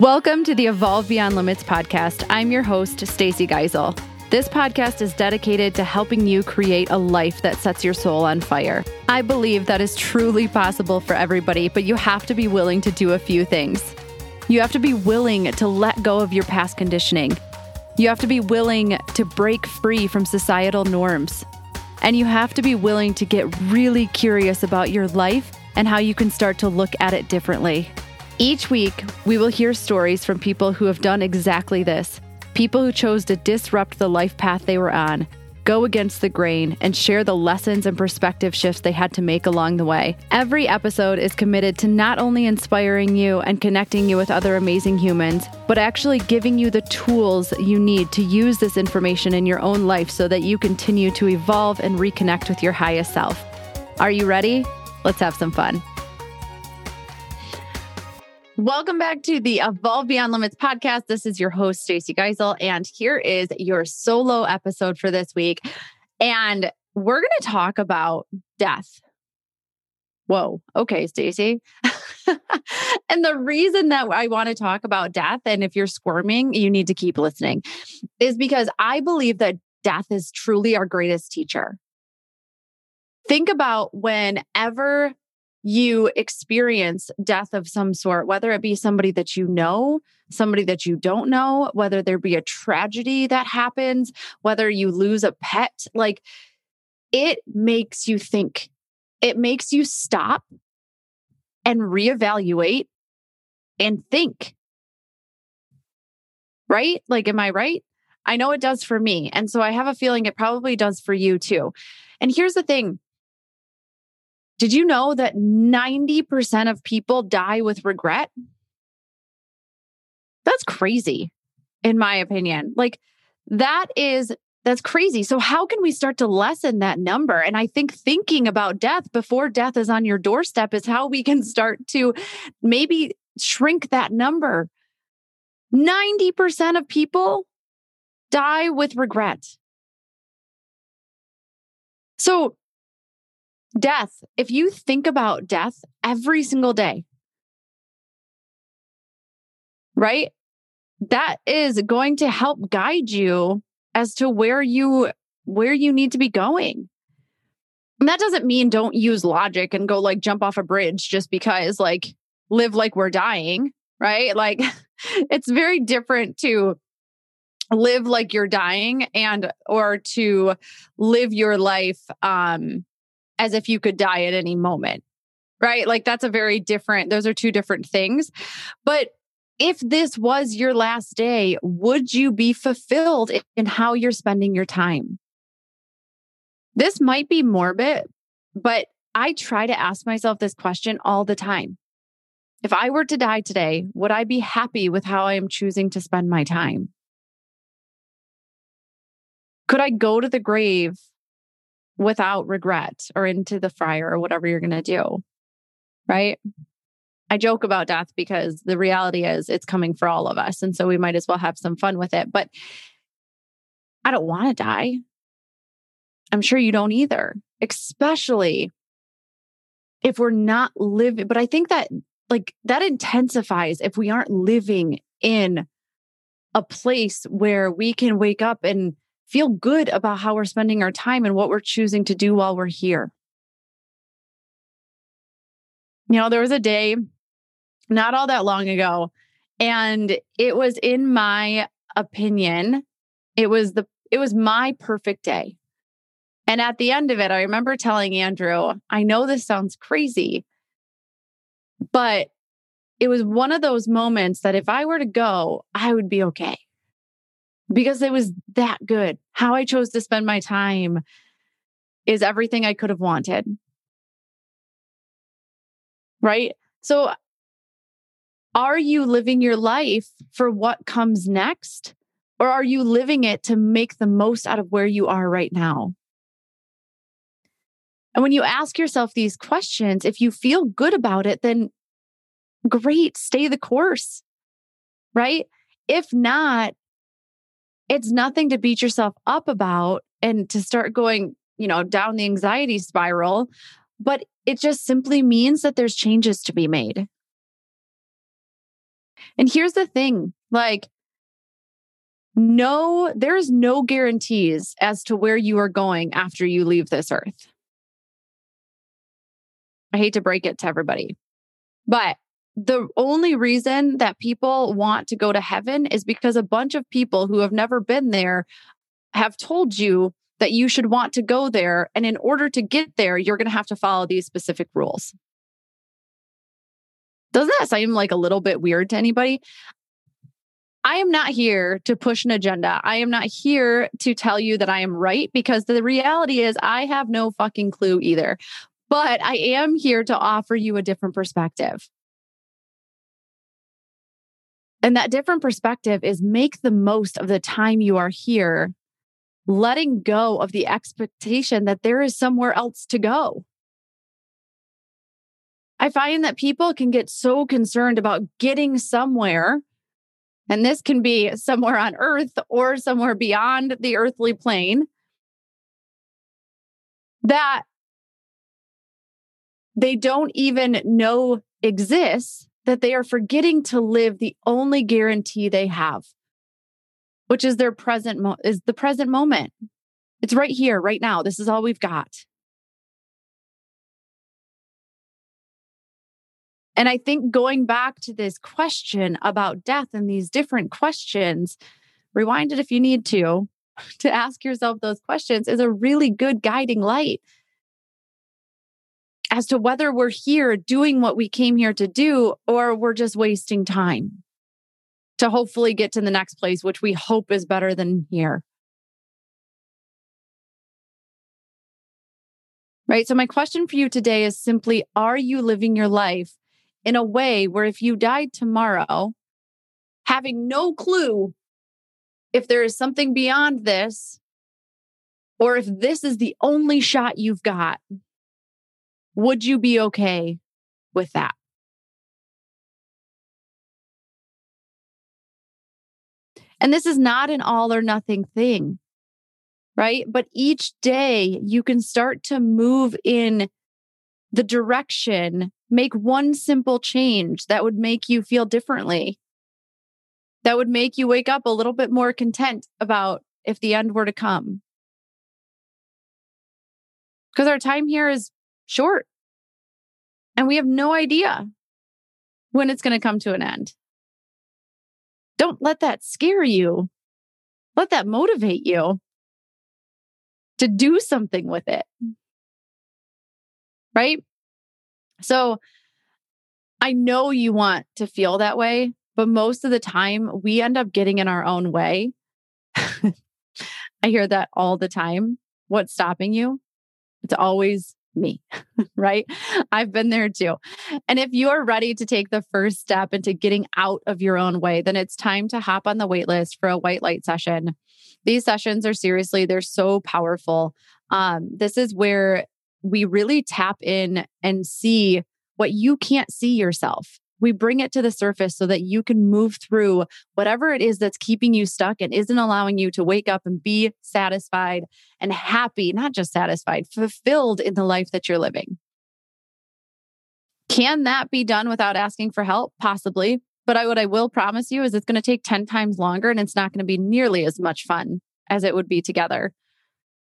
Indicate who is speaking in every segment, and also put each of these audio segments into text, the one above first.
Speaker 1: Welcome to the Evolve Beyond Limits podcast. I'm your host, Stacy Gissal. This podcast is dedicated to helping you create a life that sets your soul on fire. I believe that is truly possible for everybody, but you have to be willing to do a few things. You have to be willing to let go of your past conditioning. You have to be willing to break free from societal norms. And you have to be willing to get really curious about your life and how you can start to look at it differently. Each week, we will hear stories from people who have done exactly this people who chose to disrupt the life path they were on, go against the grain, and share the lessons and perspective shifts they had to make along the way. Every episode is committed to not only inspiring you and connecting you with other amazing humans, but actually giving you the tools you need to use this information in your own life so that you continue to evolve and reconnect with your highest self. Are you ready? Let's have some fun. Welcome back to the Evolve Beyond Limits podcast. This is your host, Stacy Gissal, and here is your solo episode for this week. And we're going to talk about death. Whoa. Okay, Stacy. and the reason that I want to talk about death, and if you're squirming, you need to keep listening, is because I believe that death is truly our greatest teacher. Think about whenever you experience death of some sort, whether it be somebody that you know, somebody that you don't know, whether there be a tragedy that happens, whether you lose a pet, like it makes you think. It makes you stop and reevaluate and think. Right? Like, am I right? I know it does for me. And so I have a feeling it probably does for you too. And here's the thing did you know that 90% of people die with regret? That's crazy, in my opinion. Like, that is that's crazy. So, how can we start to lessen that number? And I think thinking about death before death is on your doorstep is how we can start to maybe shrink that number. 90% of people die with regret. So, Death, if you think about death every single day, right? That is going to help guide you as to where you where you need to be going. And that doesn't mean don't use logic and go like jump off a bridge just because like live like we're dying, right? Like it's very different to live like you're dying and or to live your life um as if you could die at any moment. Right? Like that's a very different, those are two different things. But if this was your last day, would you be fulfilled in how you're spending your time? This might be morbid, but I try to ask myself this question all the time. If I were to die today, would I be happy with how I am choosing to spend my time? Could I go to the grave without regret or into the fire or whatever you're going to do. Right. I joke about death because the reality is it's coming for all of us. And so we might as well have some fun with it. But I don't want to die. I'm sure you don't either, especially if we're not living. But I think that like that intensifies if we aren't living in a place where we can wake up and feel good about how we're spending our time and what we're choosing to do while we're here. You know, there was a day not all that long ago, and it was in my opinion, it was the it was my perfect day. And at the end of it, I remember telling Andrew, I know this sounds crazy, but it was one of those moments that if I were to go, I would be okay because it was that good. How I chose to spend my time is everything I could have wanted. Right? So, are you living your life for what comes next? Or are you living it to make the most out of where you are right now? And when you ask yourself these questions, if you feel good about it, then great, stay the course. Right? If not, it's nothing to beat yourself up about and to start going, you know, down the anxiety spiral, but it just simply means that there's changes to be made. And here's the thing like, no, there's no guarantees as to where you are going after you leave this earth. I hate to break it to everybody, but the only reason that people want to go to heaven is because a bunch of people who have never been there have told you that you should want to go there. And in order to get there, you're going to have to follow these specific rules. Doesn't that seem like a little bit weird to anybody? I am not here to push an agenda. I am not here to tell you that I am right because the reality is I have no fucking clue either. But I am here to offer you a different perspective. And that different perspective is make the most of the time you are here, letting go of the expectation that there is somewhere else to go. I find that people can get so concerned about getting somewhere. And this can be somewhere on earth or somewhere beyond the earthly plane that they don't even know exists, that they are forgetting to live the only guarantee they have, which is their present, mo- is the present moment. It's right here, right now. This is all we've got. And I think going back to this question about death and these different questions, rewind it if you need to, to ask yourself those questions is a really good guiding light as to whether we're here doing what we came here to do or we're just wasting time to hopefully get to the next place, which we hope is better than here. Right. So, my question for you today is simply Are you living your life in a way where if you died tomorrow, having no clue if there is something beyond this, or if this is the only shot you've got, would you be okay with that? And this is not an all or nothing thing, right? But each day you can start to move in the direction, make one simple change that would make you feel differently, that would make you wake up a little bit more content about if the end were to come. Because our time here is short and we have no idea when it's going to come to an end. Don't let that scare you. Let that motivate you to do something with it right? So I know you want to feel that way, but most of the time we end up getting in our own way. I hear that all the time. What's stopping you? It's always me, right? I've been there too. And if you're ready to take the first step into getting out of your own way, then it's time to hop on the wait list for a white light session. These sessions are seriously, they're so powerful. Um, this is where we really tap in and see what you can't see yourself. We bring it to the surface so that you can move through whatever it is that's keeping you stuck and isn't allowing you to wake up and be satisfied and happy, not just satisfied, fulfilled in the life that you're living. Can that be done without asking for help? Possibly. But I, what I will promise you is it's going to take 10 times longer and it's not going to be nearly as much fun as it would be together.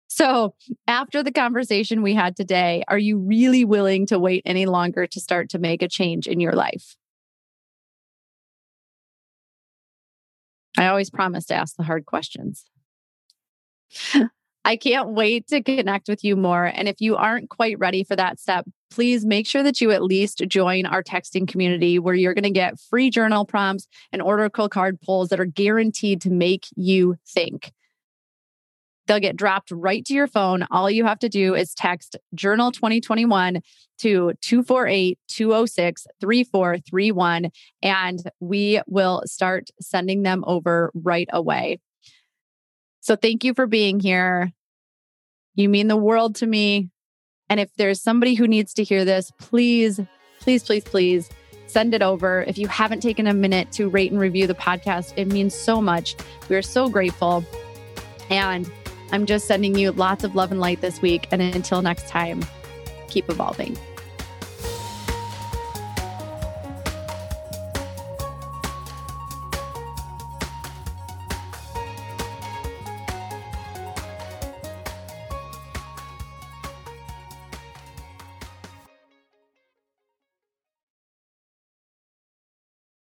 Speaker 1: So, after the conversation we had today, are you really willing to wait any longer to start to make a change in your life? I always promise to ask the hard questions. I can't wait to connect with you more. And if you aren't quite ready for that step, please make sure that you at least join our texting community where you're going to get free journal prompts and oracle card pulls that are guaranteed to make you think. They'll get dropped right to your phone. All you have to do is text Journal 2021 to 248 206 3431, and we will start sending them over right away. So, thank you for being here. You mean the world to me. And if there's somebody who needs to hear this, please, please, please, please send it over. If you haven't taken a minute to rate and review the podcast, it means so much. We are so grateful. And I'm just sending you lots of love and light this week. And until next time, keep evolving.